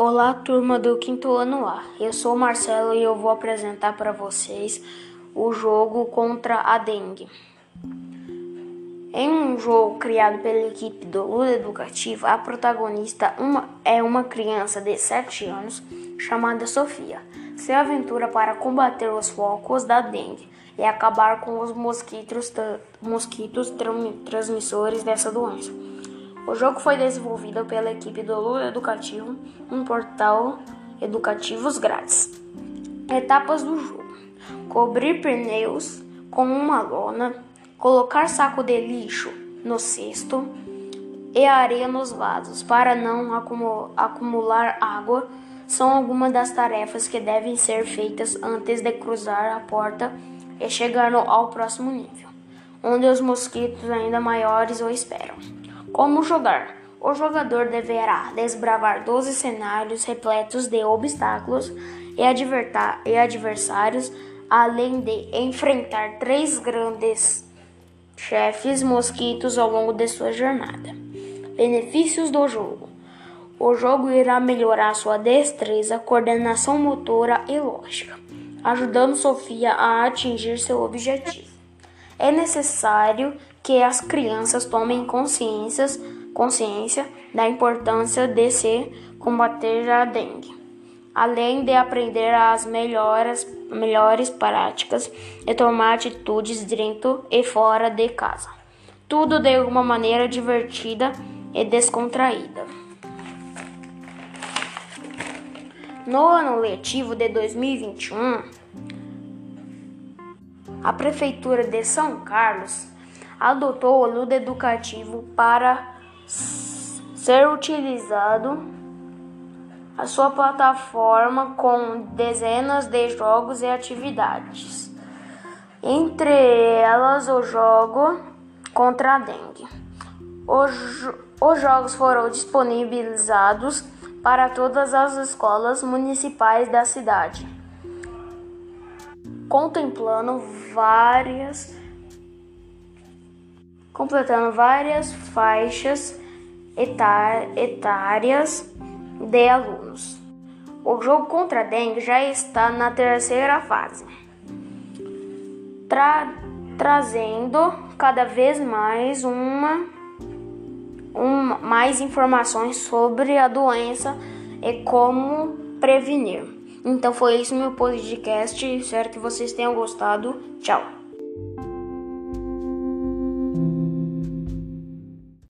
Olá, turma do quinto ano A. Eu sou o Marcelo e eu vou apresentar para vocês o jogo contra a dengue. Em um jogo criado pela equipe do Lula Educativo, a protagonista uma, é uma criança de 7 anos chamada Sofia. Se aventura para combater os focos da dengue e acabar com os mosquitos, mosquitos transmissores dessa doença. O jogo foi desenvolvido pela equipe do Lula Educativo, um portal educativos grátis. Etapas do jogo: cobrir pneus com uma lona, colocar saco de lixo no cesto e areia nos vasos para não acumular água são algumas das tarefas que devem ser feitas antes de cruzar a porta e chegar ao próximo nível, onde os mosquitos ainda maiores o esperam. Como jogar? O jogador deverá desbravar 12 cenários repletos de obstáculos e, adversários, além de enfrentar três grandes chefes mosquitos ao longo de sua jornada. Benefícios do jogo: o jogo irá melhorar sua destreza, coordenação motora e lógica, ajudando Sofia a atingir seu objetivo. É necessário que as crianças tomem consciências, consciência da importância de se combater a dengue, além de aprender as melhores, melhores práticas e tomar atitudes dentro e fora de casa. Tudo de uma maneira divertida e descontraída. No ano letivo de 2021, a Prefeitura de São Carlos adotou o Ludo Educativo para ser utilizado a sua plataforma com dezenas de jogos e atividades, entre elas o jogo contra a dengue. Os, os jogos foram disponibilizados para todas as escolas municipais da cidade, contemplando várias completando várias faixas etárias de alunos. O jogo contra a dengue já está na terceira fase, tra trazendo cada vez mais uma, uma mais informações sobre a doença e como prevenir. Então foi isso meu podcast, espero que vocês tenham gostado. Tchau.